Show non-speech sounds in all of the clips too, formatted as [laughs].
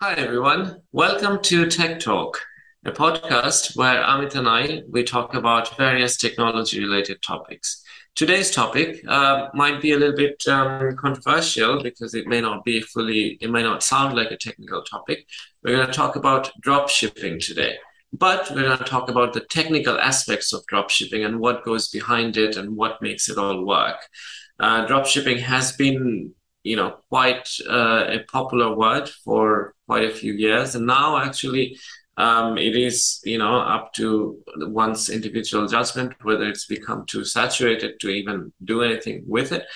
Hi, everyone. Welcome to Tech Talk, a podcast where Amit and I, we talk about various technology-related topics. Today's topic uh, might be a little bit um, controversial because it may not be fully, it may not sound like a technical topic. We're going to talk about drop shipping today, but we're going to talk about the technical aspects of drop shipping and what goes behind it and what makes it all work. Uh, drop shipping has been you know quite uh, a popular word for quite a few years. And now actually um, it is you know up to one's individual judgment whether it's become too saturated to even do anything with it.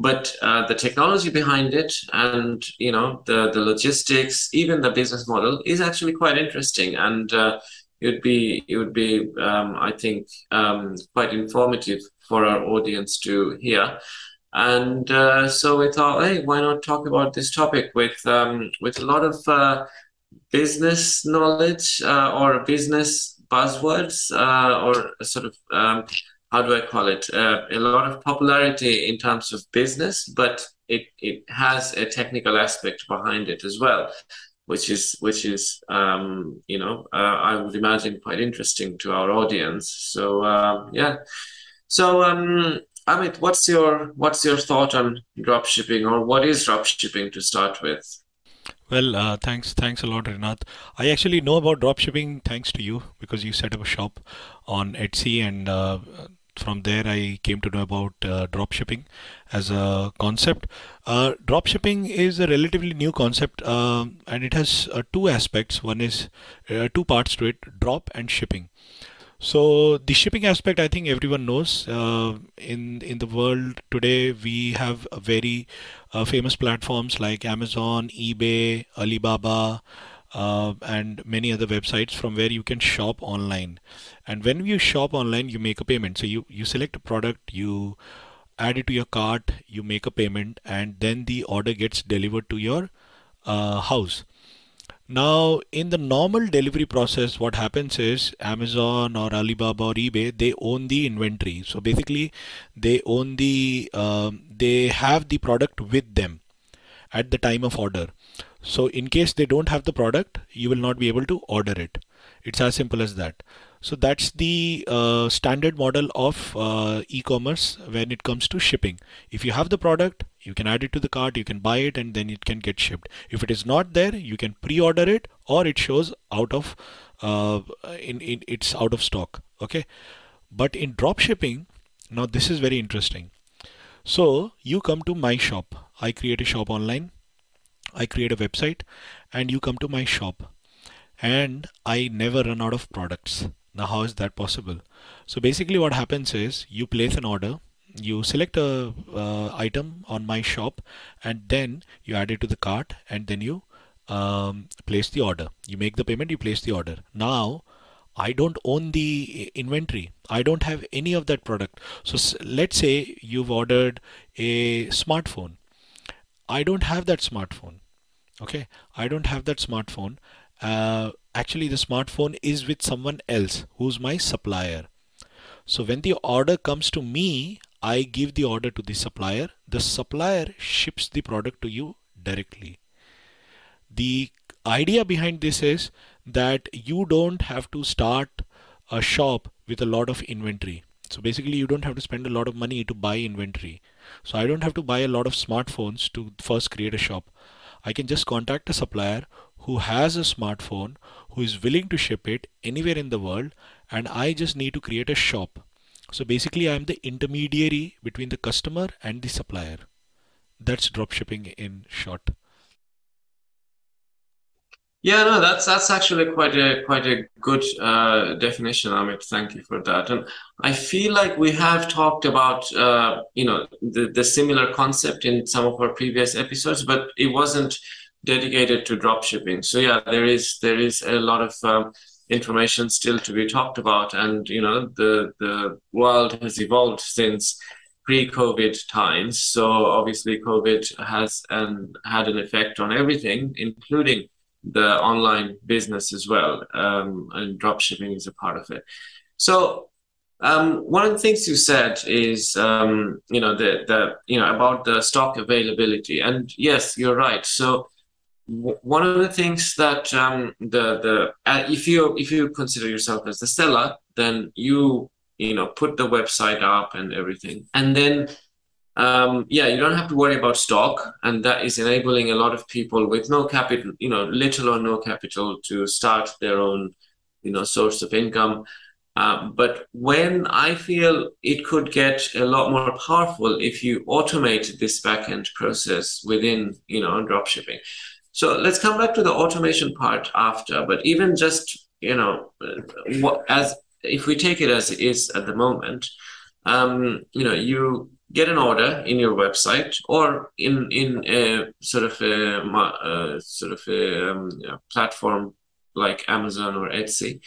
But uh, the technology behind it and you know the the logistics even the business model is actually quite interesting. And uh, it would be it would be um, i think um, quite informative for our audience to hear and uh, so we thought, hey, why not talk about this topic with um, with a lot of uh, business knowledge uh, or business buzzwords uh, or sort of um, how do I call it? Uh, a lot of popularity in terms of business, but it it has a technical aspect behind it as well, which is which is um, you know uh, I would imagine quite interesting to our audience. So yeah. So um, Amit, what's your what's your thought on drop shipping, or what is drop shipping to start with? Well, uh, thanks, thanks a lot, Rinath. I actually know about drop shipping thanks to you because you set up a shop on Etsy, and uh, from there I came to know about uh, drop shipping as a concept. Uh, drop shipping is a relatively new concept, uh, and it has uh, two aspects. One is two parts to it: drop and shipping. So the shipping aspect, I think everyone knows. Uh, in in the world today, we have very uh, famous platforms like Amazon, eBay, Alibaba, uh, and many other websites from where you can shop online. And when you shop online, you make a payment. So you you select a product, you add it to your cart, you make a payment, and then the order gets delivered to your uh, house. Now, in the normal delivery process, what happens is Amazon or Alibaba or eBay, they own the inventory. So basically, they own the, um, they have the product with them at the time of order. So in case they don't have the product, you will not be able to order it. It's as simple as that. So that's the uh, standard model of uh, e-commerce when it comes to shipping. If you have the product, you can add it to the cart, you can buy it, and then it can get shipped. If it is not there, you can pre-order it, or it shows out of uh, in, in it's out of stock. Okay, but in drop shipping, now this is very interesting. So you come to my shop. I create a shop online. I create a website, and you come to my shop, and I never run out of products now, how is that possible? So basically what happens is you place an order, you select a uh, item on my shop and then you add it to the cart and then you um, place the order. You make the payment, you place the order. Now, I don't own the inventory. I don't have any of that product. So let's say you've ordered a smartphone. I don't have that smartphone. Okay. I don't have that smartphone. Uh, actually the smartphone is with someone else who's my supplier. So when the order comes to me, I give the order to the supplier. The supplier ships the product to you directly. The idea behind this is that you don't have to start a shop with a lot of inventory. So basically you don't have to spend a lot of money to buy inventory. So I don't have to buy a lot of smartphones to first create a shop. I can just contact a supplier who has a smartphone who is willing to ship it anywhere in the world and I just need to create a shop. So basically I'm the intermediary between the customer and the supplier. That's dropshipping in short. Yeah, no, that's that's actually quite a quite a good uh, definition, Amit. Thank you for that. And I feel like we have talked about uh, you know the, the similar concept in some of our previous episodes, but it wasn't dedicated to drop shipping. So yeah, there is there is a lot of um, information still to be talked about, and you know the the world has evolved since pre-COVID times. So obviously, COVID has and had an effect on everything, including the online business as well, um, and drop shipping is a part of it. So um, one of the things you said is, um, you know, the, the, you know, about the stock availability. And yes, you're right. So one of the things that um, the the uh, if you if you consider yourself as the seller, then you you know put the website up and everything, and then um, yeah, you don't have to worry about stock, and that is enabling a lot of people with no capital, you know, little or no capital to start their own you know source of income. Uh, but when I feel it could get a lot more powerful if you automate this backend process within, you know, dropshipping. So let's come back to the automation part after. But even just you know, what as if we take it as it is at the moment, um, you know, you get an order in your website or in in a sort of a, a sort of a, um, a, platform like Amazon or Etsy.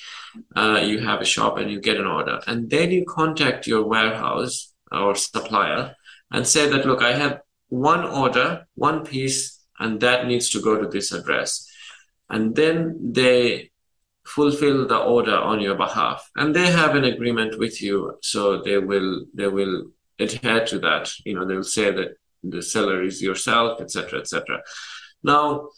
Uh, you have a shop and you get an order, and then you contact your warehouse or supplier and say that look, I have one order, one piece and that needs to go to this address. And then they fulfill the order on your behalf. And they have an agreement with you so they will they will adhere to that. You know they'll say that the seller is yourself etc etc now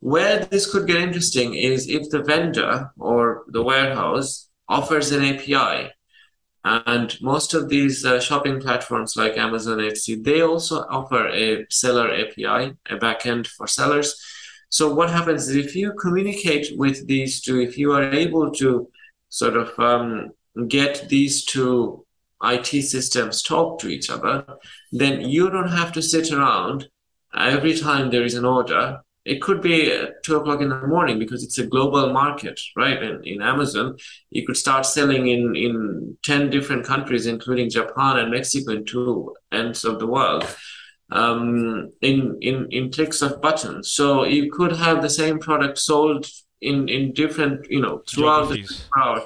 where this could get interesting is if the vendor or the warehouse offers an api and most of these uh, shopping platforms like Amazon, Etsy, they also offer a seller API, a backend for sellers. So what happens is if you communicate with these two, if you are able to sort of um, get these two IT systems talk to each other, then you don't have to sit around every time there is an order it could be two o'clock in the morning because it's a global market, right? In, in Amazon, you could start selling in, in 10 different countries, including Japan and Mexico, in two ends of the world, um, in, in, in clicks of buttons. So you could have the same product sold in, in different, you know, throughout the crowd.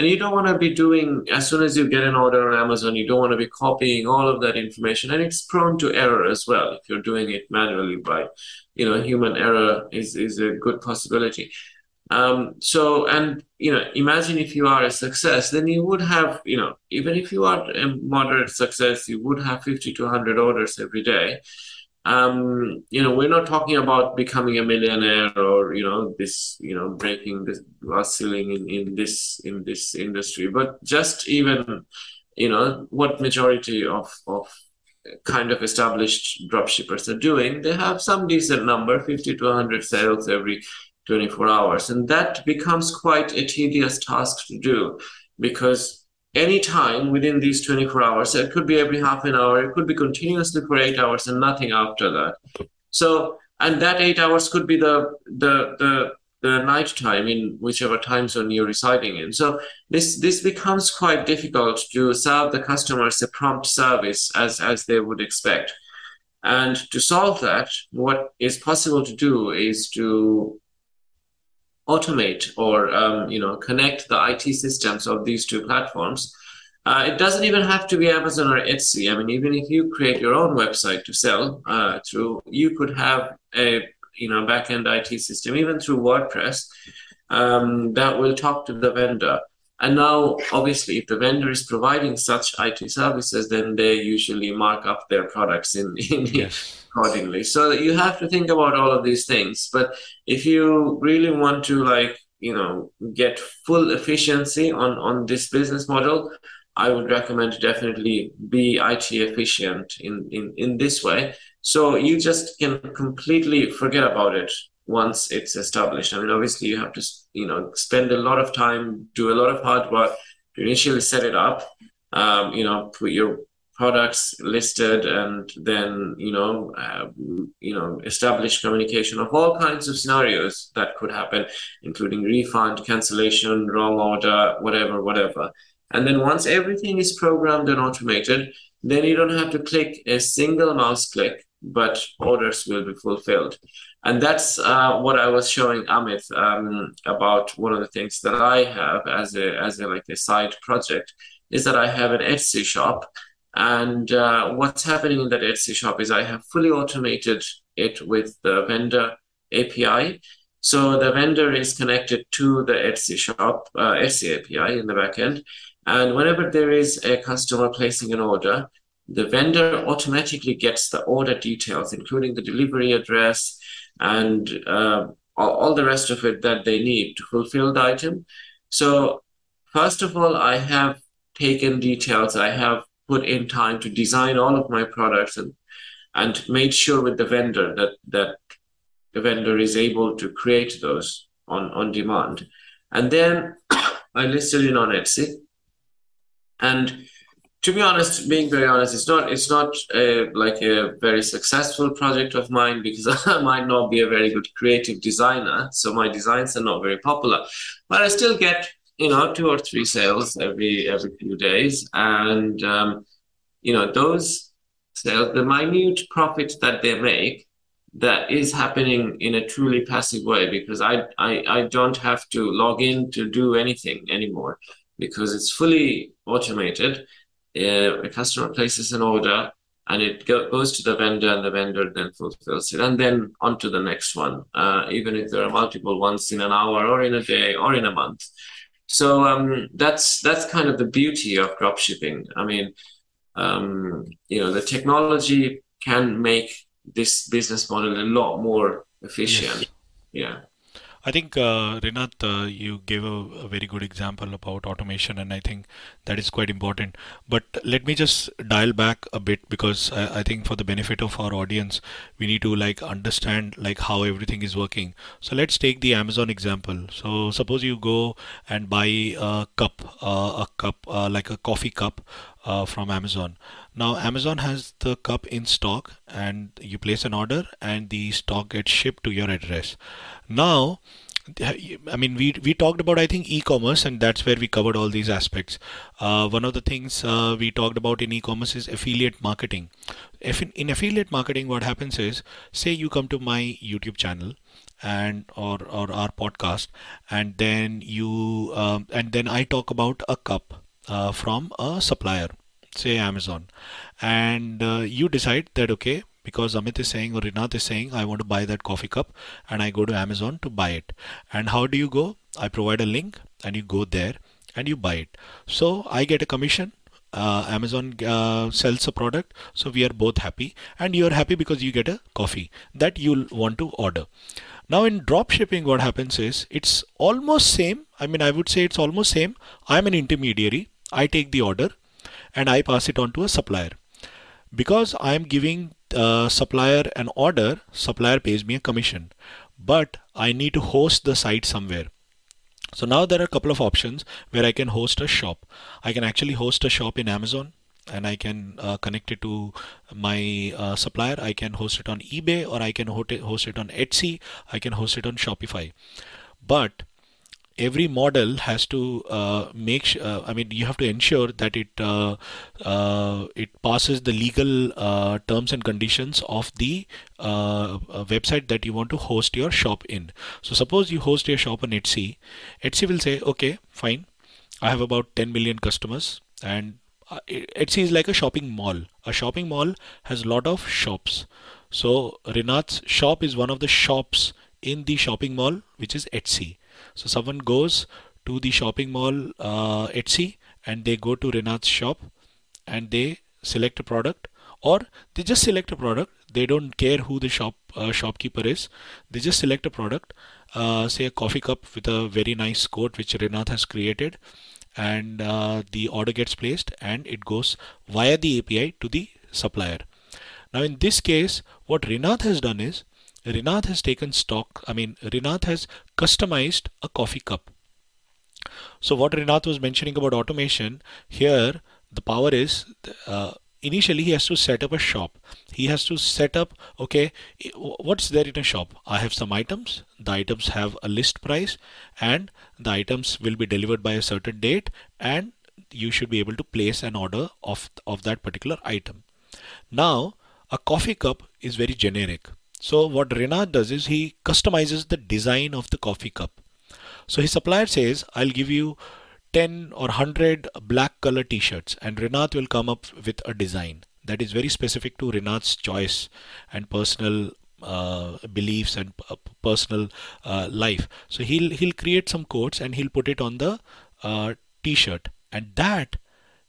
And you don't want to be doing, as soon as you get an order on Amazon, you don't want to be copying all of that information. And it's prone to error as well if you're doing it manually by you know human error is is a good possibility. Um, so and you know imagine if you are a success then you would have you know even if you are a moderate success you would have 50 to 100 orders every day um, you know we're not talking about becoming a millionaire or you know this you know breaking the glass ceiling in, in this in this industry but just even you know what majority of of kind of established dropshippers are doing, they have some decent number, 50 to 100 sales every 24 hours. And that becomes quite a tedious task to do because any time within these 24 hours, it could be every half an hour, it could be continuously for eight hours and nothing after that. So, and that eight hours could be the, the, the, the night time in whichever time zone you're residing in. So this this becomes quite difficult to serve the customers a prompt service as as they would expect. And to solve that, what is possible to do is to automate or um, you know connect the IT systems of these two platforms. Uh, it doesn't even have to be Amazon or Etsy. I mean, even if you create your own website to sell uh, through, you could have a you know backend IT system, even through WordPress, um, that will talk to the vendor. And now, obviously, if the vendor is providing such IT services, then they usually mark up their products in, in yes. Accordingly. So you have to think about all of these things. But if you really want to, like, you know, get full efficiency on on this business model, I would recommend definitely be IT efficient in in in this way so you just can completely forget about it once it's established. I mean, obviously, you have to, you know, spend a lot of time, do a lot of hard work to initially set it up. Um, you know, put your products listed, and then you know, uh, you know, establish communication of all kinds of scenarios that could happen, including refund, cancellation, wrong order, whatever, whatever. And then once everything is programmed and automated, then you don't have to click a single mouse click but orders will be fulfilled. And that's uh, what I was showing Amit um, about one of the things that I have as a as a like a side project is that I have an Etsy shop, and uh, what's happening in that Etsy shop is I have fully automated it with the vendor API. So the vendor is connected to the Etsy shop, uh, Etsy API in the backend, and whenever there is a customer placing an order, the vendor automatically gets the order details, including the delivery address, and uh, all, all the rest of it that they need to fulfill the item. So first of all, I have taken details. I have put in time to design all of my products and and made sure with the vendor that that the vendor is able to create those on on demand. And then [coughs] I listed it on Etsy. And to be honest, being very honest, it's not it's not a, like a very successful project of mine because [laughs] I might not be a very good creative designer, so my designs are not very popular. But I still get you know two or three sales every every few days, and um, you know those sales, the minute profit that they make, that is happening in a truly passive way because I I, I don't have to log in to do anything anymore because it's fully automated. Uh, a customer places an order and it go, goes to the vendor and the vendor then fulfills it and then on to the next one uh, even if there are multiple ones in an hour or in a day or in a month so um, that's that's kind of the beauty of dropshipping. I mean um, you know the technology can make this business model a lot more efficient. Yes. yeah I think, uh, uh, you gave a, a, very good example about automation, and I think that is quite important. But let me just dial back a bit because I, I, think for the benefit of our audience, we need to like understand like how everything is working. So let's take the Amazon example. So suppose you go and buy a cup, uh, a cup uh, like a coffee cup uh, from Amazon. Now Amazon has the cup in stock and you place an order and the stock gets shipped to your address. Now I mean, we we talked about I think e-commerce, and that's where we covered all these aspects. Uh, one of the things uh, we talked about in e-commerce is affiliate marketing. In, affiliate marketing, what happens is, say you come to my YouTube channel and or or our podcast, and then you um, and then I talk about a cup uh, from a supplier, say Amazon, and uh, you decide that okay, because Amit is saying or Rinath is saying I want to buy that coffee cup and I go to Amazon to buy it. And how do you go? I provide a link and you go there and you buy it. So I get a commission. Uh, Amazon uh, sells a product, so we are both happy, and you are happy because you get a coffee that you'll want to order. Now in drop shipping, what happens is it's almost same. I mean, I would say it's almost same. I'm an intermediary. I take the order and I pass it on to a supplier because I am giving uh, supplier an order, supplier pays me a commission, but I need to host the site somewhere. So now there are a couple of options where I can host a shop. I can actually host a shop in Amazon and I can uh, connect it to my uh, supplier. I can host it on eBay or I can host it on Etsy. I can host it on Shopify. But every model has to uh, make sh- uh, I mean you have to ensure that it uh, uh it passes the legal uh, terms and conditions of the website that you want to host your shop in. So suppose you host your shop on Etsy. Etsy will say okay fine. I have about 10 million customers and Etsy is like a shopping mall. A shopping mall has a lot of shops. So Rinath's shop is one of the shops in the shopping mall which is Etsy so someone goes to the shopping mall uh, Etsy and they go to Rinath's shop and they select a product or they just select a product. They don't care who the shop uh, shopkeeper is. They just select a product, uh, say a coffee cup with a very nice quote which Rinath has created, and uh, the order gets placed and it goes via the API to the supplier. Now in this case, what Rinath has done is Rinath has taken stock, I mean, Rinath has customized a coffee cup. So what Rinath was mentioning about automation, here the power is uh, initially he has to set up a shop. He has to set up, okay, what's there in a shop? I have some items. The items have a list price and the items will be delivered by a certain date and you should be able to place an order of, of that particular item. Now, a coffee cup is very generic. So what Rinath does is he customizes the design of the coffee cup. So his supplier says, I'll give you 10 or 100 black color t-shirts and Rinath will come up with a design that is very specific to Rinath's choice and personal uh, beliefs and uh, personal uh, life. So he'll he'll create some quotes and he'll put it on the uh, t-shirt and that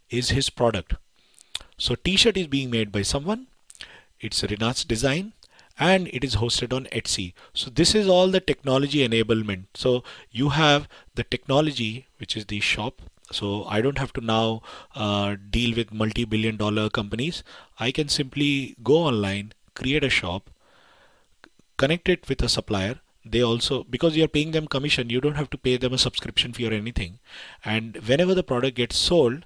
is his product. So t-shirt is being made by someone. It's Rinath's design and it is hosted on Etsy. So this is all the technology enablement. So you have the technology, which is the shop. So I don't have to now uh, deal with multi-billion dollar companies. I can simply go online, create a shop, connect it with a supplier. They also, because you're paying them commission, you don't have to pay them a subscription fee or anything. And whenever the product gets sold,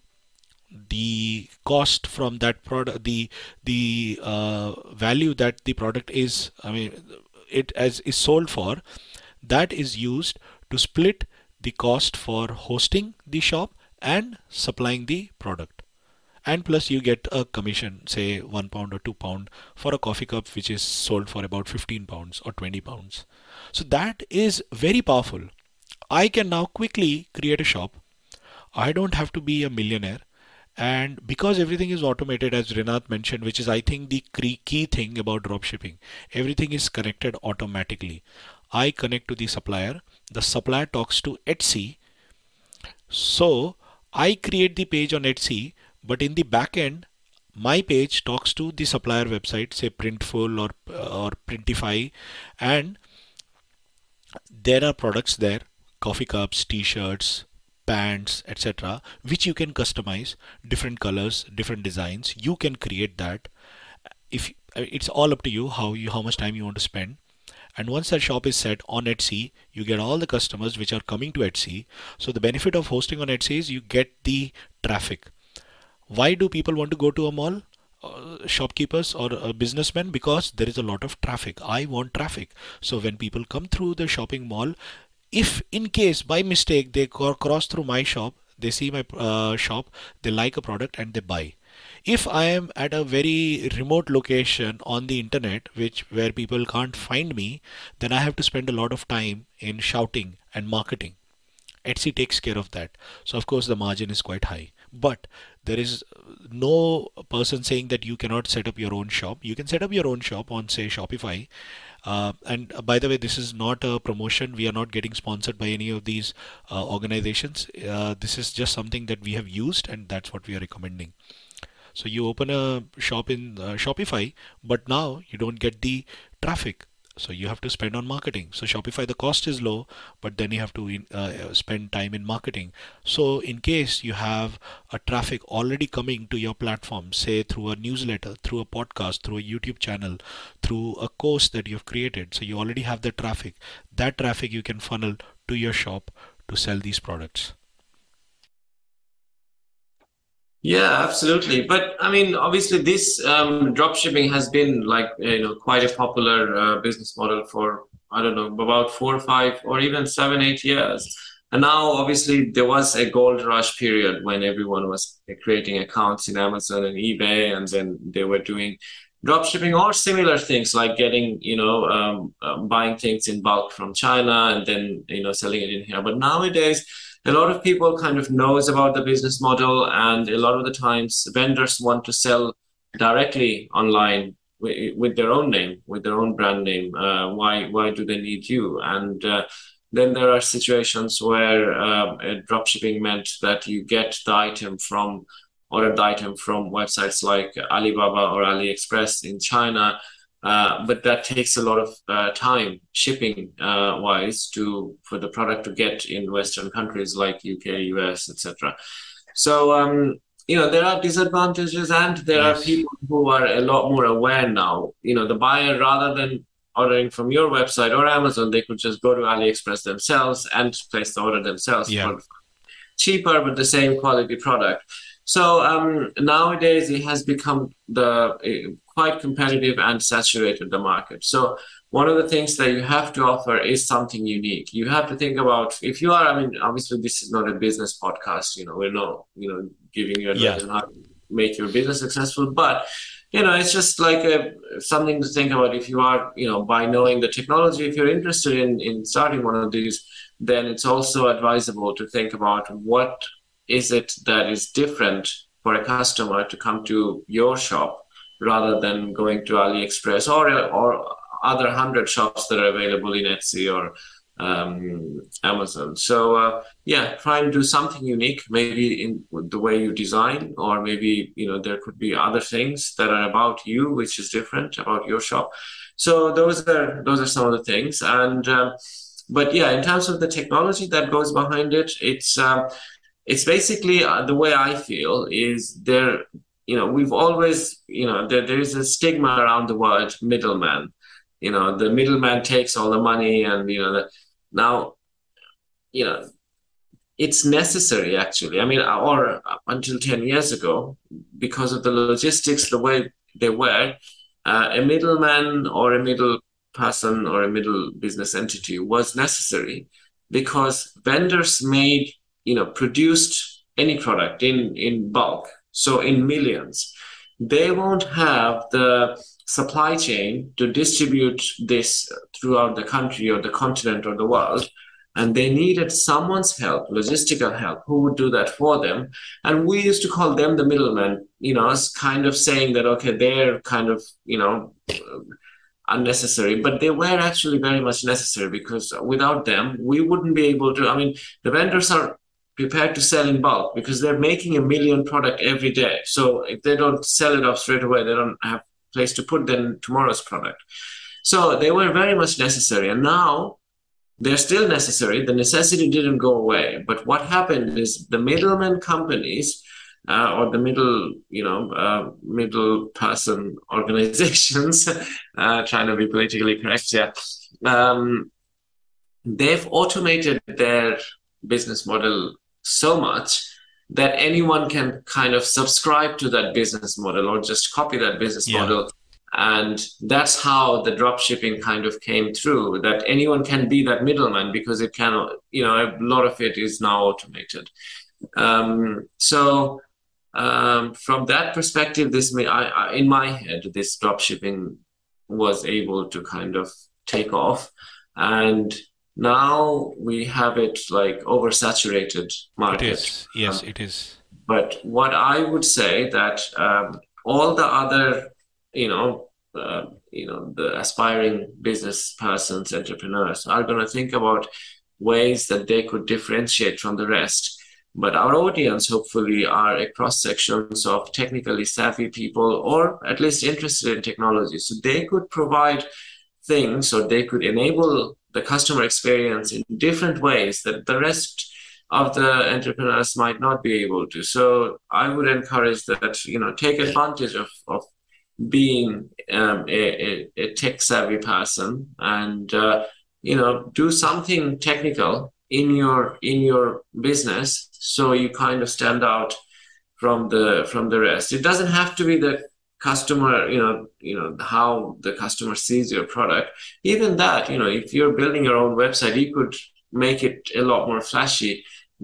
the cost from that product the the uh, value that the product is i mean it as is sold for that is used to split the cost for hosting the shop and supplying the product. And plus you get a commission say 1 pound or 2 pound for a coffee cup which is sold for about 15 pounds or 20 pounds. So that is very powerful. I can now quickly create a shop. I don't have to be a millionaire and because everything is automated, as Rinath mentioned, which is I think the key thing about dropshipping, everything is connected automatically. I connect to the supplier, the supplier talks to Etsy. So I create the page on Etsy, but in the backend, my page talks to the supplier website, say Printful or or Printify, and there are products there, coffee cups, t-shirts, pants etc which you can customize different colors different designs. You can create that. If it's all up to you how you how much time you want to spend. And once that shop is set on Etsy you get all the customers which are coming to Etsy. So the benefit of hosting on Etsy is you get the traffic. Why do people want to go to a mall? Uh, shopkeepers or a businessmen? Because there is a lot of traffic. I want traffic. So when people come through the shopping mall if in case by mistake they cross through my shop they see my uh, shop they like a product and they buy. If i am at a very remote location on the internet which where people can't find me then i have to spend a lot of time in shouting and marketing. Etsy takes care of that. So of course the margin is quite high. But there is no person saying that you cannot set up your own shop. You can set up your own shop on say shopify uh, and uh, by the way, this is not a promotion. We are not getting sponsored by any of these uh, organizations. Uh, this is just something that we have used, and that's what we are recommending. So you open a shop in uh, Shopify, but now you don't get the traffic so you have to spend on marketing. So shopify the cost is low but then you have to uh, spend time in marketing. So in case you have a traffic already coming to your platform say through a newsletter through a podcast through a youtube channel through a course that you've created so you already have the traffic that traffic you can funnel to your shop to sell these products yeah, absolutely. But I mean, obviously, this um, drop shipping has been like you know quite a popular uh, business model for I don't know about four or five or even seven, eight years. And now, obviously, there was a gold rush period when everyone was creating accounts in Amazon and eBay, and then they were doing drop shipping or similar things like getting you know um, uh, buying things in bulk from China and then you know selling it in here. But nowadays a lot of people kind of knows about the business model and a lot of the times vendors want to sell directly online with, with their own name with their own brand name uh, why why do they need you? And uh, then there are situations where uh, drop shipping meant that you get the item from ordered the item from websites like alibaba or aliexpress in china uh, but that takes a lot of uh, time shipping uh, wise to for the product to get in Western countries like UK, US, etc. So um, you know there are disadvantages and there yes. are people who are a lot more aware now. You know the buyer rather than ordering from your website or Amazon, they could just go to AliExpress themselves and place the order themselves yeah. for cheaper but the same quality product. So um, nowadays it has become the quite competitive and saturated the market. So one of the things that you have to offer is something unique. You have to think about if you are. I mean, obviously this is not a business podcast. You know, we're not you know giving you advice yeah. on how to make your business successful, but you know it's just like a, something to think about if you are you know by knowing the technology if you're interested in in starting one of these then it's also advisable to think about what is it that is different for a customer to come to your shop rather than going to AliExpress or or other hundred shops that are available in Etsy or um, Amazon. So uh, yeah, try and do something unique, maybe in the way you design, or maybe you know there could be other things that are about you, which is different about your shop. So those are those are some of the things, and um, but yeah, in terms of the technology that goes behind it, it's um, it's basically uh, the way I feel is there. You know, we've always you know there, there is a stigma around the word middleman. You know, the middleman takes all the money, and you know the now, you know, it's necessary actually. I mean, or until 10 years ago, because of the logistics, the way they were, uh, a middleman or a middle person or a middle business entity was necessary because vendors made, you know, produced any product in, in bulk, so in millions. They won't have the supply chain to distribute this throughout the country or the continent or the world. And they needed someone's help, logistical help, who would do that for them. And we used to call them the middlemen, you know, as kind of saying that, okay, they're kind of, you know, unnecessary, but they were actually very much necessary because without them, we wouldn't be able to. I mean, the vendors are prepared to sell in bulk because they're making a million product every day. So if they don't sell it off straight away, they don't have place to put then tomorrow's product. So they were very much necessary. And now they're still necessary. The necessity didn't go away. But what happened is the middlemen companies uh, or the middle, you know, uh, middle person [laughs] organizations, [laughs] uh, trying to be politically correct here, um, they've automated their business model so much that anyone can kind of subscribe to that business model or just copy that business yeah. model. And that's how the drop shipping kind of came through that anyone can be that middleman because it can you know a lot of it is now automated. Um, so um, from that perspective this may I, I, in my head this drop shipping was able to kind of take off. And now we have it like oversaturated market. It is. Yes, um, it is. But what I would say that um, all the other, you know, uh, you know, the aspiring business persons, entrepreneurs are going to think about ways that they could differentiate from the rest. But our audience, hopefully, are a cross sections of technically savvy people, or at least interested in technology. So they could provide things, or they could enable the customer experience in different ways that the rest of the entrepreneurs might not be able to. So I would encourage that you know take advantage of of being um, a, a, tech savvy person and uh, you know do something technical in your in your business so you kind of stand out from the from the rest. It doesn't have to be the customer you know you know how the customer sees your product. Even that you know if you're building your own website you could make it a lot more flashy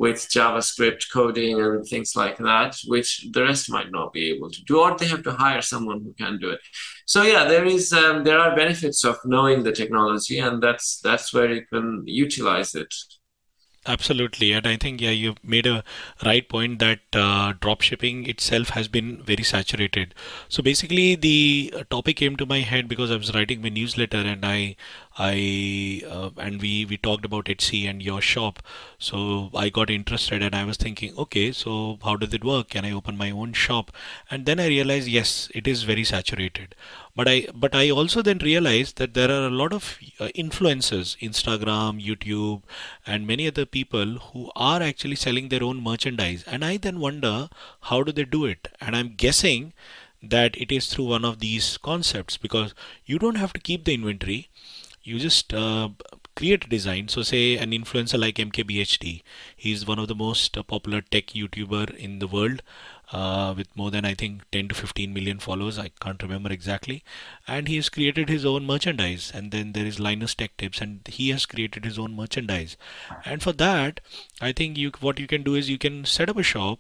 with javascript coding and things like that which the rest might not be able to do or they have to hire someone who can do it. So yeah there is um, there are benefits of knowing the technology and that's that's where you can utilize it Absolutely, and I think yeah, you made a right point that uh, drop shipping itself has been very saturated. So basically, the topic came to my head because I was writing my newsletter, and I, I, uh, and we we talked about Etsy and your shop. So I got interested, and I was thinking, okay, so how does it work? Can I open my own shop? And then I realized, yes, it is very saturated but i but i also then realized that there are a lot of uh, influencers instagram youtube and many other people who are actually selling their own merchandise and i then wonder how do they do it and i'm guessing that it is through one of these concepts because you don't have to keep the inventory you just uh, create a design so say an influencer like mkbhd he's one of the most uh, popular tech youtuber in the world uh, with more than I think 10 to 15 million followers. I can't remember exactly. And he has created his own merchandise. And then there is Linus Tech Tips, and he has created his own merchandise. And for that, I think you what you can do is you can set up a shop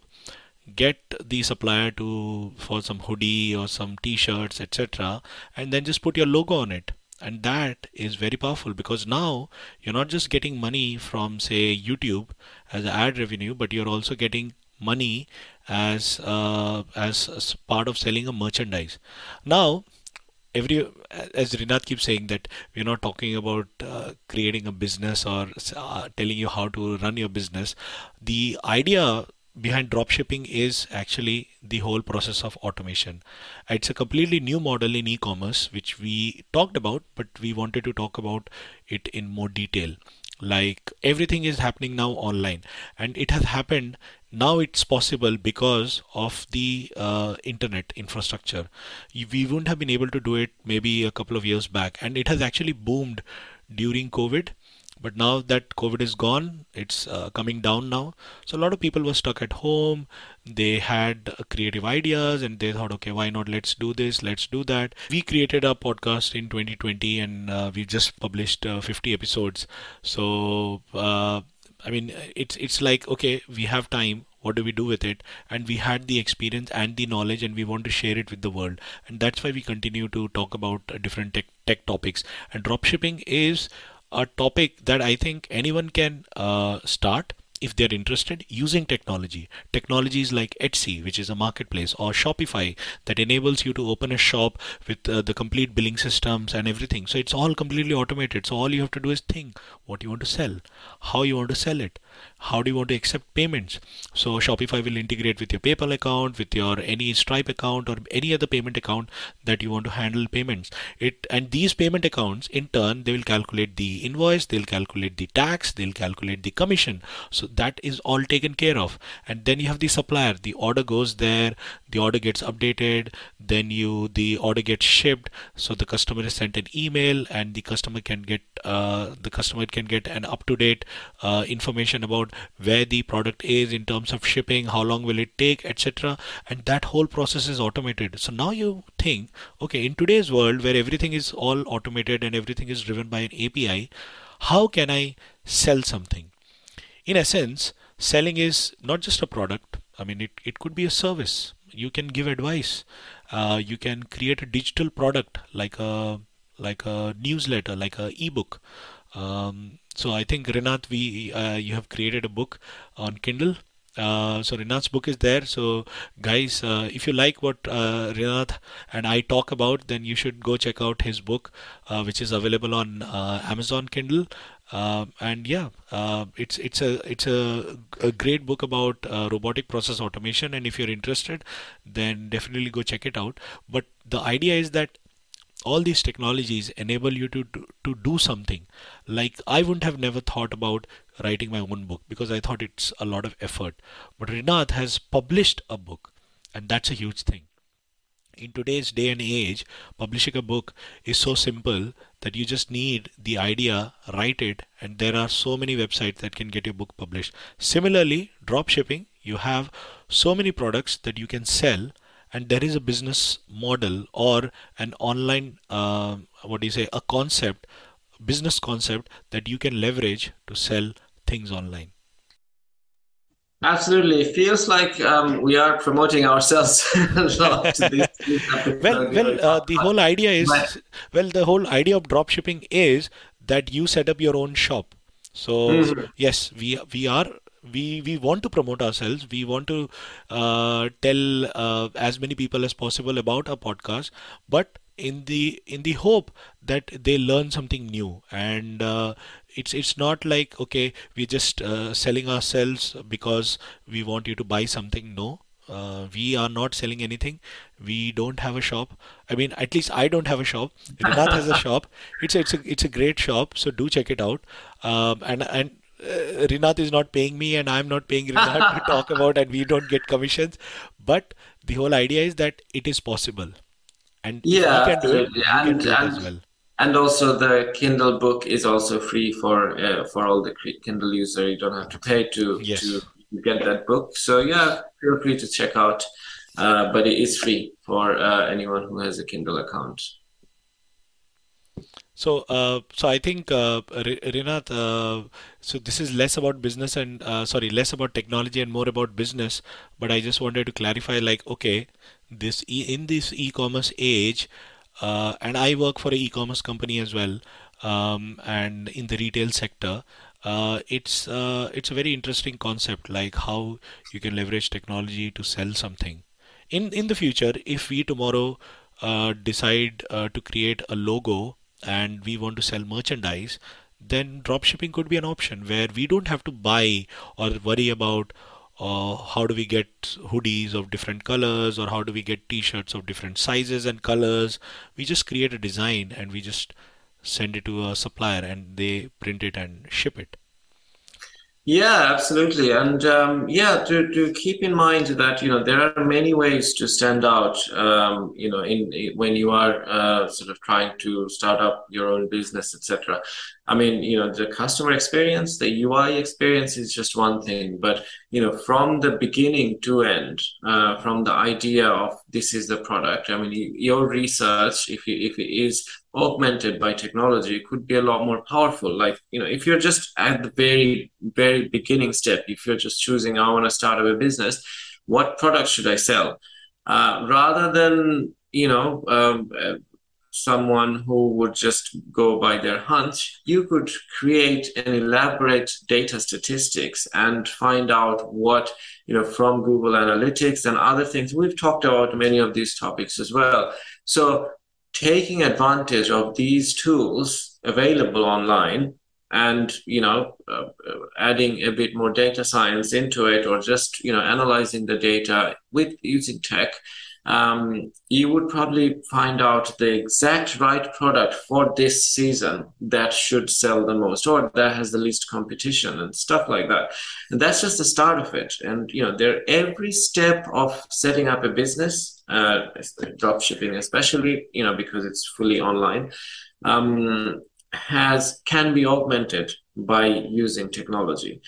get the supplier to for some hoodie or some t-shirts etc and then just put your logo on it and that is very powerful because now you're not just getting money from say youtube as ad revenue but you're also getting money as, uh, as as part of selling a merchandise. Now, every as Rinath keeps saying that we're not talking about uh, creating a business or uh, telling you how to run your business. The idea behind dropshipping is actually the whole process of automation. It's a completely new model in e-commerce which we talked about, but we wanted to talk about it in more detail. Like everything is happening now online and it has happened. Now it's possible because of the uh, internet infrastructure. We wouldn't have been able to do it maybe a couple of years back and it has actually boomed during covid but now that covid is gone it's uh, coming down now. So a lot of people were stuck at home. They had creative ideas and they thought okay why not? Let's do this let's do that. We created a podcast in 2020 and uh, we just published uh, 50 episodes. So uh, i mean it's it's like okay we have time. What do we do with it? And we had the experience and the knowledge and we want to share it with the world. And that's why we continue to talk about uh, different tech, tech topics. And dropshipping is a topic that I think anyone can uh, start if they're interested using technology. Technologies like Etsy, which is a marketplace, or Shopify that enables you to open a shop with uh, the complete billing systems and everything. So it's all completely automated. So all you have to do is think what you want to sell, how you want to sell it, how do you want to accept payments? So shopify will integrate with your paypal account with your any stripe account or any other payment account that you want to handle payments. It and these payment accounts in turn they will calculate the invoice they'll calculate the tax they'll calculate the commission. So that is all taken care of. And then you have the supplier. The order goes there the order gets updated then you the order gets shipped. So the customer is sent an email and the customer can get uh, the customer can get an up to date uh, information about where the product is in terms of shipping, how long will it take, etc. And that whole process is automated. So now you think, okay, in today's world where everything is all automated and everything is driven by an API, how can I sell something? In essence, selling is not just a product. I mean, it, it could be a service. You can give advice. Uh, you can create a digital product like a like a newsletter, like a ebook. Um, so I think Rinath, we uh, you have created a book on Kindle. Uh, so Rinath's book is there. So guys, uh, if you like what uh, Rinath and I talk about, then you should go check out his book, uh, which is available on uh, Amazon Kindle. Uh, and yeah, it's it's a it's a, a great book about robotic process automation. And if you're interested, then definitely go check it out. But the idea is that all these technologies enable you to, to, to do something. Like i wouldn't have never thought about writing my own book because i thought it's a lot of effort. But rinath has published a book and that's a huge thing. In today's day and age publishing a book is so simple that you just need the idea write it and there are so many websites that can get your book published. Similarly drop shipping you have so many products that you can sell and there is a business model or an online uh, what do you say a concept business concept that you can leverage to sell things online Absolutely, it feels like um, we are promoting ourselves [laughs] a lot. well, well, uh, the whole idea is well, the whole idea of drop shipping is that you set up your own shop. So mm-hmm. yes, we we are we we want to promote ourselves we want to uh, tell uh, as many people as possible about our podcast but in the in the hope that they learn something new and uh, it's it's not like okay we're just uh, selling ourselves because we want you to buy something no uh, we are not selling anything. We don't have a shop. I mean, at least I don't have a shop. Rinath has a shop. It's a, it's a it's a great shop. So do check it out. Um, and and uh, Rinath is not paying me and I'm not paying Rinath to talk [laughs] about and we don't get commissions. But the whole idea is that it is possible. And yeah, can do it, and, do and, as well. And also the Kindle book is also free for uh, for all the Kindle user. You don't have to pay to yes. to get that book. So yeah, feel free to check out. Uh, but it is free for uh, anyone who has a Kindle account. So, uh, so I think uh, uh, so this is less about business and uh, sorry, less about technology and more about business. But I just wanted to clarify, like, okay, this e- in this e-commerce age, uh, and I work for an e-commerce company as well, um, and in the retail sector. Uh, it's uh, it's a very interesting concept, like how you can leverage technology to sell something. In in the future, if we tomorrow decide to create a logo and we want to sell merchandise, then dropshipping could be an option where we don't have to buy or worry about uh, how do we get hoodies of different colors or how do we get t-shirts of different sizes and colors. We just create a design and we just send it to a supplier and they print it and ship it yeah, absolutely, and um, yeah, to, to keep in mind that you know there are many ways to stand out. Um, you know, in, in, when you are uh, sort of trying to start up your own business, etc. I mean, you know, the customer experience, the UI experience is just one thing, but you know, from the beginning to end, uh, from the idea of this is the product. I mean, your research, if you, if it is augmented by technology could be a lot more powerful. Like you know if you're just at the very very beginning step if you're just choosing i want to start up a business what product should i sell? Uh, rather than you know um, uh, someone who would just go by their hunch you could create an elaborate data statistics and find out what you know from google analytics and other things. We've talked about many of these topics as well. So taking advantage of these tools available online and you know uh, uh, adding a bit more data science into it or just you know analyzing the data with using tech um, you would probably find out the exact right product for this season that should sell the most or that has the least competition and stuff like that. And that's just the start of it. And you know there every step of setting up a business uh, drop shipping especially you know because it's fully online um, has can be augmented by using technology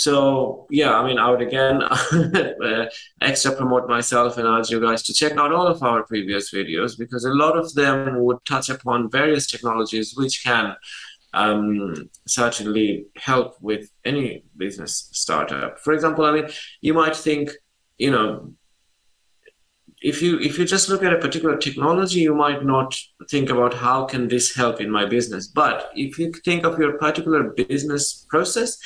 so yeah, I mean, I would again [laughs] uh, extra promote myself and urge you guys to check out all of our previous videos because a lot of them would touch upon various technologies which can um, certainly help with any business startup. For example, I mean, you might think, you know, if you if you just look at a particular technology, you might not think about how can this help in my business. But if you think of your particular business process,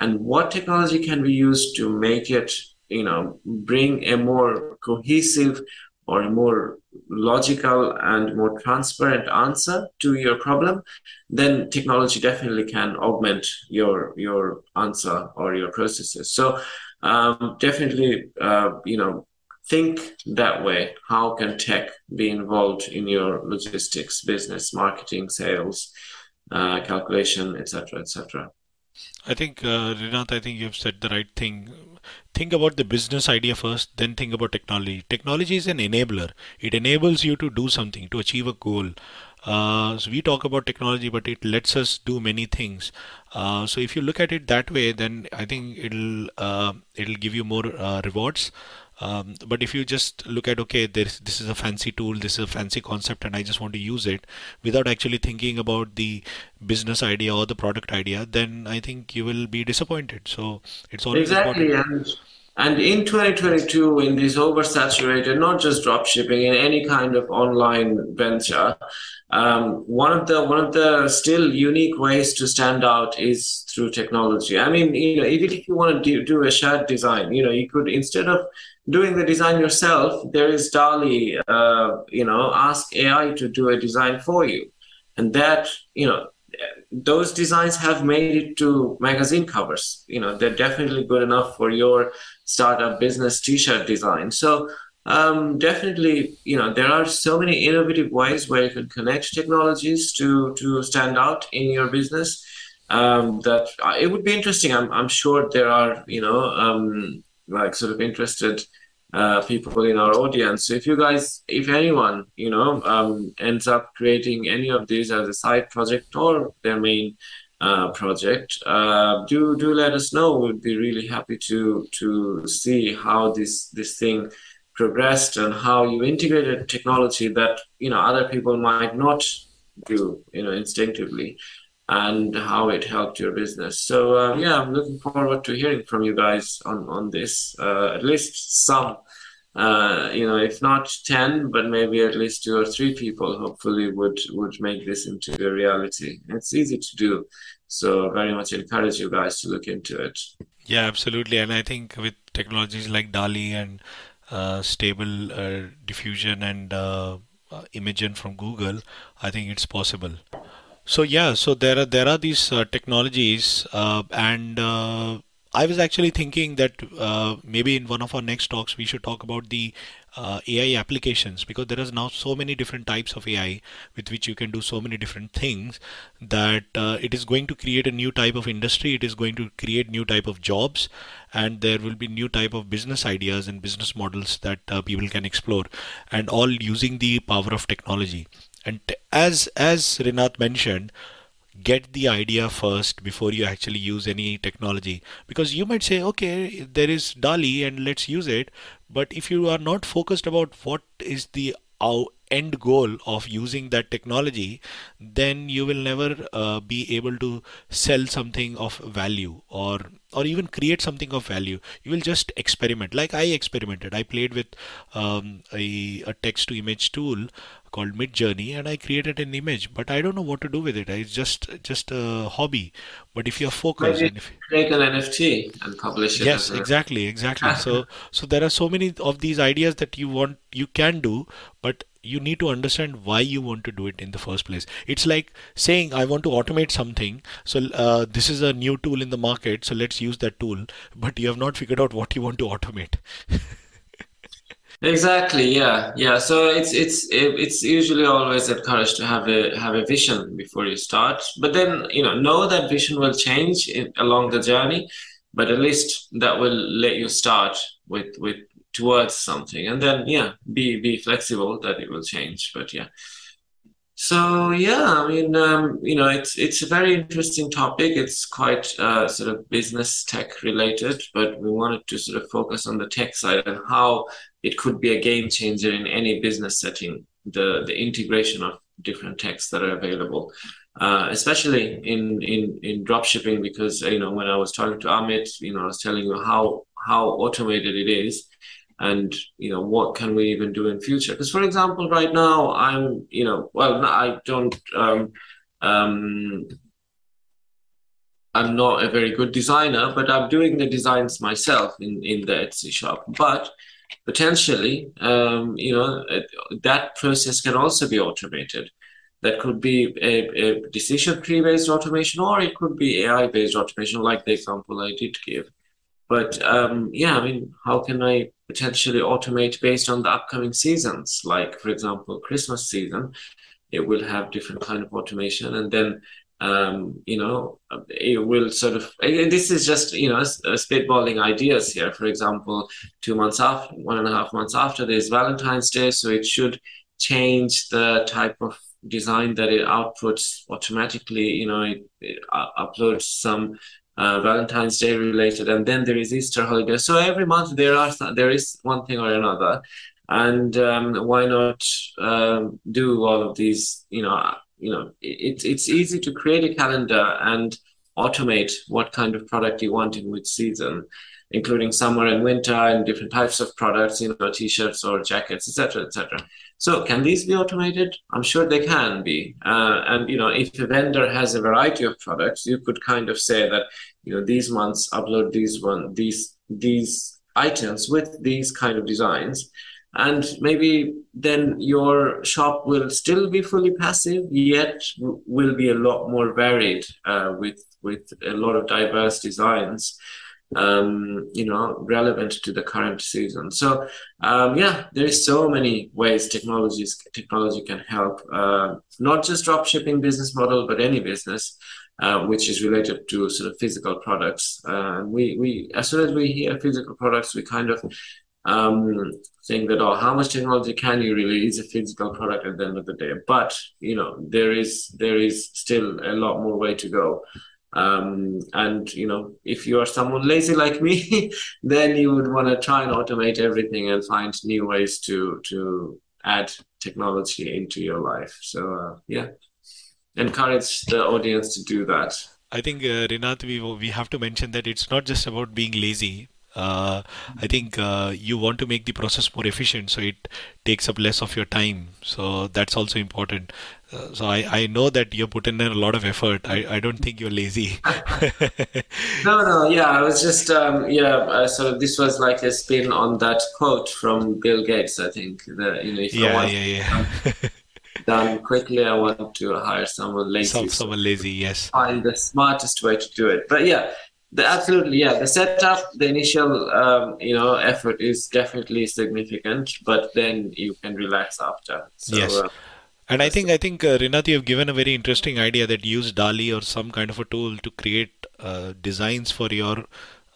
and what technology can we use to make it you know bring a more cohesive or a more logical and more transparent answer to your problem then technology definitely can augment your your answer or your processes. So um, definitely uh, you know think that way. How can tech be involved in your logistics business marketing sales uh, calculation etc etc I think, uh, I think you've said the right thing. Think about the business idea first, then think about technology. Technology is an enabler. It enables you to do something, to achieve a goal. Uh, so we talk about technology, but it lets us do many things. Uh, so if you look at it that way, then I think it'll uh, it'll give you more uh, rewards. Um, but if you just look at okay, this this is a fancy tool, this is a fancy concept, and I just want to use it without actually thinking about the business idea or the product idea, then I think you will be disappointed. So it's always exactly. And, and in 2022, in this oversaturated, not just drop shipping, in any kind of online venture, um, one of the one of the still unique ways to stand out is through technology. I mean, you know, even if you want to do, do a shared design, you know, you could instead of doing the design yourself, there is DALL-E. Uh, you know, ask AI to do a design for you, and that you know, those designs have made it to magazine covers. You know, they're definitely good enough for your startup business T-shirt design. So. Um, definitely, you know, there are so many innovative ways where you can connect technologies to to stand out in your business. Um, that uh, it would be interesting. I'm, I'm sure there are, you know, um, like sort of interested uh, people in our audience. So if you guys, if anyone, you know, um, ends up creating any of these as a side project or their main uh, project, uh, do do let us know. We'd be really happy to to see how this this thing progressed and how you integrated technology that you know other people might not do, you know, instinctively and how it helped your business. So uh, yeah, I'm looking forward to hearing from you guys on on this. Uh, at least some, uh, you know, if not ten, but maybe at least two or three people. Hopefully, would would make this into a reality. It's easy to do, so very much encourage you guys to look into it. Yeah, absolutely, and I think with technologies like DALL-E and uh, stable uh, diffusion and uh, Imagen from Google, I think it's possible. So yeah, so there are there are these uh, technologies, uh, and uh, I was actually thinking that uh, maybe in one of our next talks we should talk about the uh, AI applications because there is now so many different types of AI with which you can do so many different things that uh, it is going to create a new type of industry. It is going to create new type of jobs, and there will be new type of business ideas and business models that people can explore, and all using the power of technology. And as as Rinath mentioned, get the idea first before you actually use any technology. Because you might say okay there is DALL-E and let's use it. But if you are not focused about what is the end goal of using that technology then you will never uh, be able to sell something of value or or even create something of value you will just experiment like i experimented i played with um, a, a text to image tool called Midjourney, and I created an image, but I don't know what to do with it. It's just just a hobby. But if you're focused, Maybe and if create an NFT and publish it. Yes, exactly, exactly. [laughs] so so there are so many of these ideas that you want you can do, but you need to understand why you want to do it in the first place. It's like saying, I want to automate something. So, uh, this is a new tool in the market. So, let's use that tool. But you have not figured out what you want to automate. [laughs] Exactly. Yeah. Yeah. So it's it's it's usually always encouraged to have a have a vision before you start, but then you know know that vision will change in, along the journey, but at least that will let you start with with towards something, and then yeah, be be flexible that it will change. But yeah. So yeah, I mean, um, you know, it's it's a very interesting topic. It's quite uh, sort of business tech related, but we wanted to sort of focus on the tech side and how it could be a game changer in any business setting. The the integration of different techs that are available, uh, especially in in in dropshipping, because you know when I was talking to Amit, you know, I was telling you how how automated it is and you know what can we even do in future? Because for example right now i'm you know well i don't um, um, i'm not a very good designer but i'm doing the designs myself in in the etsy shop. But potentially um, you know that process can also be automated. That could be a, a decision tree based automation or it could be ai based automation like the example i did give but um, yeah, I mean, how can I potentially automate based on the upcoming seasons? Like, for example, Christmas season, it will have different kind of automation, and then um, you know, it will sort of. This is just you know, spitballing ideas here. For example, two months after, one and a half months after, there's Valentine's Day, so it should change the type of design that it outputs automatically. You know, it, it uploads some uh, Valentine's Day related, and then there is Easter holiday. So every month there are there is one thing or another, and um, why not um, do all of these? You know, you know, it's it's easy to create a calendar and automate what kind of product you want in which season, including summer and winter and different types of products. You know, t-shirts or jackets, etc., etc. So can these be automated? I'm sure they can be. Uh, and you know, if a vendor has a variety of products, you could kind of say that you know these months upload these one these these items with these kind of designs and maybe then your shop will still be fully passive yet will be a lot more varied uh, with with a lot of diverse designs um, you know, relevant to the current season. So, um, yeah, there's so many ways technologies technology can help, uh, not just drop shipping business model, but any business. Uh, which is related to sort of physical products. Uh, we, we, as soon as we hear physical products, we kind of um, think that, oh, how much technology can you really use a physical product at the end of the day? But you know, there is there is still a lot more way to go. Um, and you know, if you are someone lazy like me, [laughs] then you would want to try and automate everything and find new ways to to add technology into your life. So uh, yeah, encourage the audience to do that. I think uh, we we have to mention that it's not just about being lazy. Uh, I think uh, you want to make the process more efficient, so it takes up less of your time. So that's also important. Uh, so I, I know that you put in a lot of effort. I, I don't think you're lazy. [laughs] no, no, yeah, I was just um, yeah. Uh, so this was like a spin on that quote from Bill Gates. I think that you know if yeah, want yeah, yeah. [laughs] done quickly, I want to hire someone lazy. Some, someone lazy, yes. Find the smartest way to do it. But yeah, the, absolutely, yeah. The setup, the initial, um, you know, effort is definitely significant, but then you can relax after. So, yes. Uh, and I think I think uh, Rinath, you have given a very interesting idea that use DALL-E or some kind of a tool to create uh, designs for your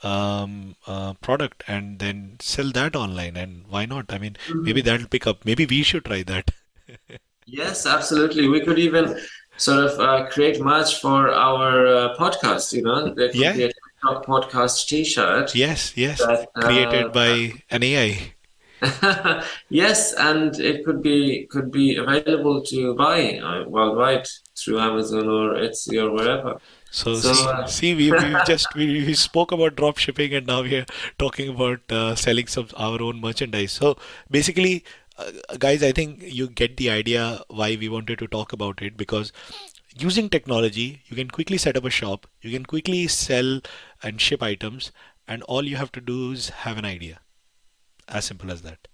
um, uh, product and then sell that online. And why not? I mean, mm-hmm. maybe that'll pick up. Maybe we should try that. yes, absolutely. We could even sort of uh, create merch for our uh, podcast. You know, there could yeah. be a podcast T-shirt. Yes, yes, that, created uh, by an AI. [laughs] yes, and it could be could be available to buy uh, worldwide through Amazon or Etsy or wherever. So, so see, uh, see, we, we [laughs] just we, we spoke about drop shipping and now we are talking about uh, selling some our own merchandise. So basically, uh, guys, I think you get the idea why we wanted to talk about it because using technology, you can quickly set up a shop, you can quickly sell and ship items, and all you have to do is have an idea. As simple as that.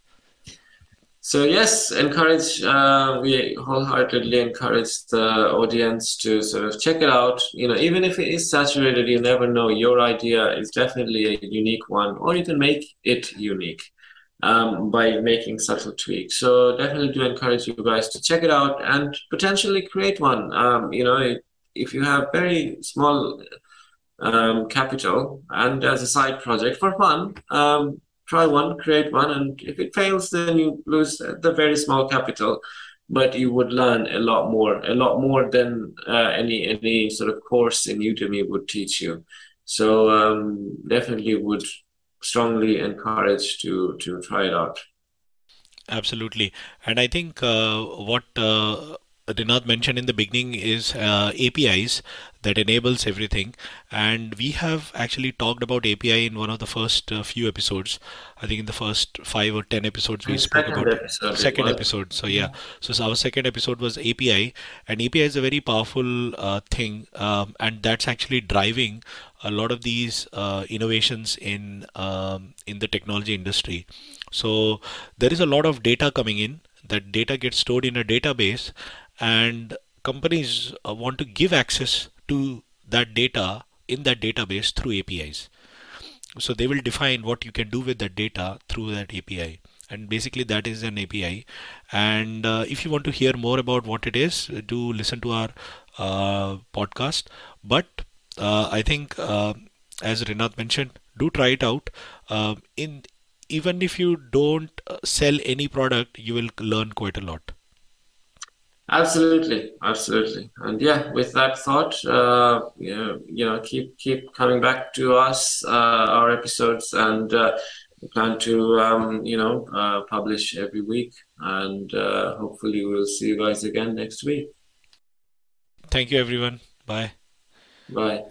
So yes, encourage. Uh, we wholeheartedly encourage the audience to sort of check it out. You know, even if it is saturated, you never know. Your idea is definitely a unique one, or you can make it unique um, by making subtle tweaks. So definitely do encourage you guys to check it out and potentially create one. Um, you know, if you have very small um, capital and as a side project for fun, um, try one, create one, and if it fails, then you lose the very small capital. But you would learn a lot more, a lot more than uh, any any sort of course in Udemy would teach you. So um, definitely would strongly encouraged to to try it out. Absolutely, and I think uh, what uh, Rinath mentioned in the beginning is uh, APIs that enables everything, and we have actually talked about API in one of the first uh, few episodes. I think in the first five or ten episodes we spoke about episode second episode. So yeah, so our second episode was API, and API is a very powerful uh, thing, um, and that's actually driving a lot of these uh, innovations in um, in the technology industry. So there is a lot of data coming in. That data gets stored in a database, and companies uh, want to give access to that data in that database through APIs. So they will define what you can do with that data through that API. And basically, that is an API. And uh, if you want to hear more about what it is, do listen to our uh, podcast. But uh, I think, uh, as Rinath mentioned, do try it out. Uh, in even if you don't uh, sell any product, you will learn quite a lot. Absolutely, absolutely, and yeah, with that thought, uh, you, know, you know, keep keep coming back to us, uh, our episodes, and uh, plan to um, you know uh, publish every week, and uh, hopefully we'll see you guys again next week. Thank you, everyone. Bye. Bye.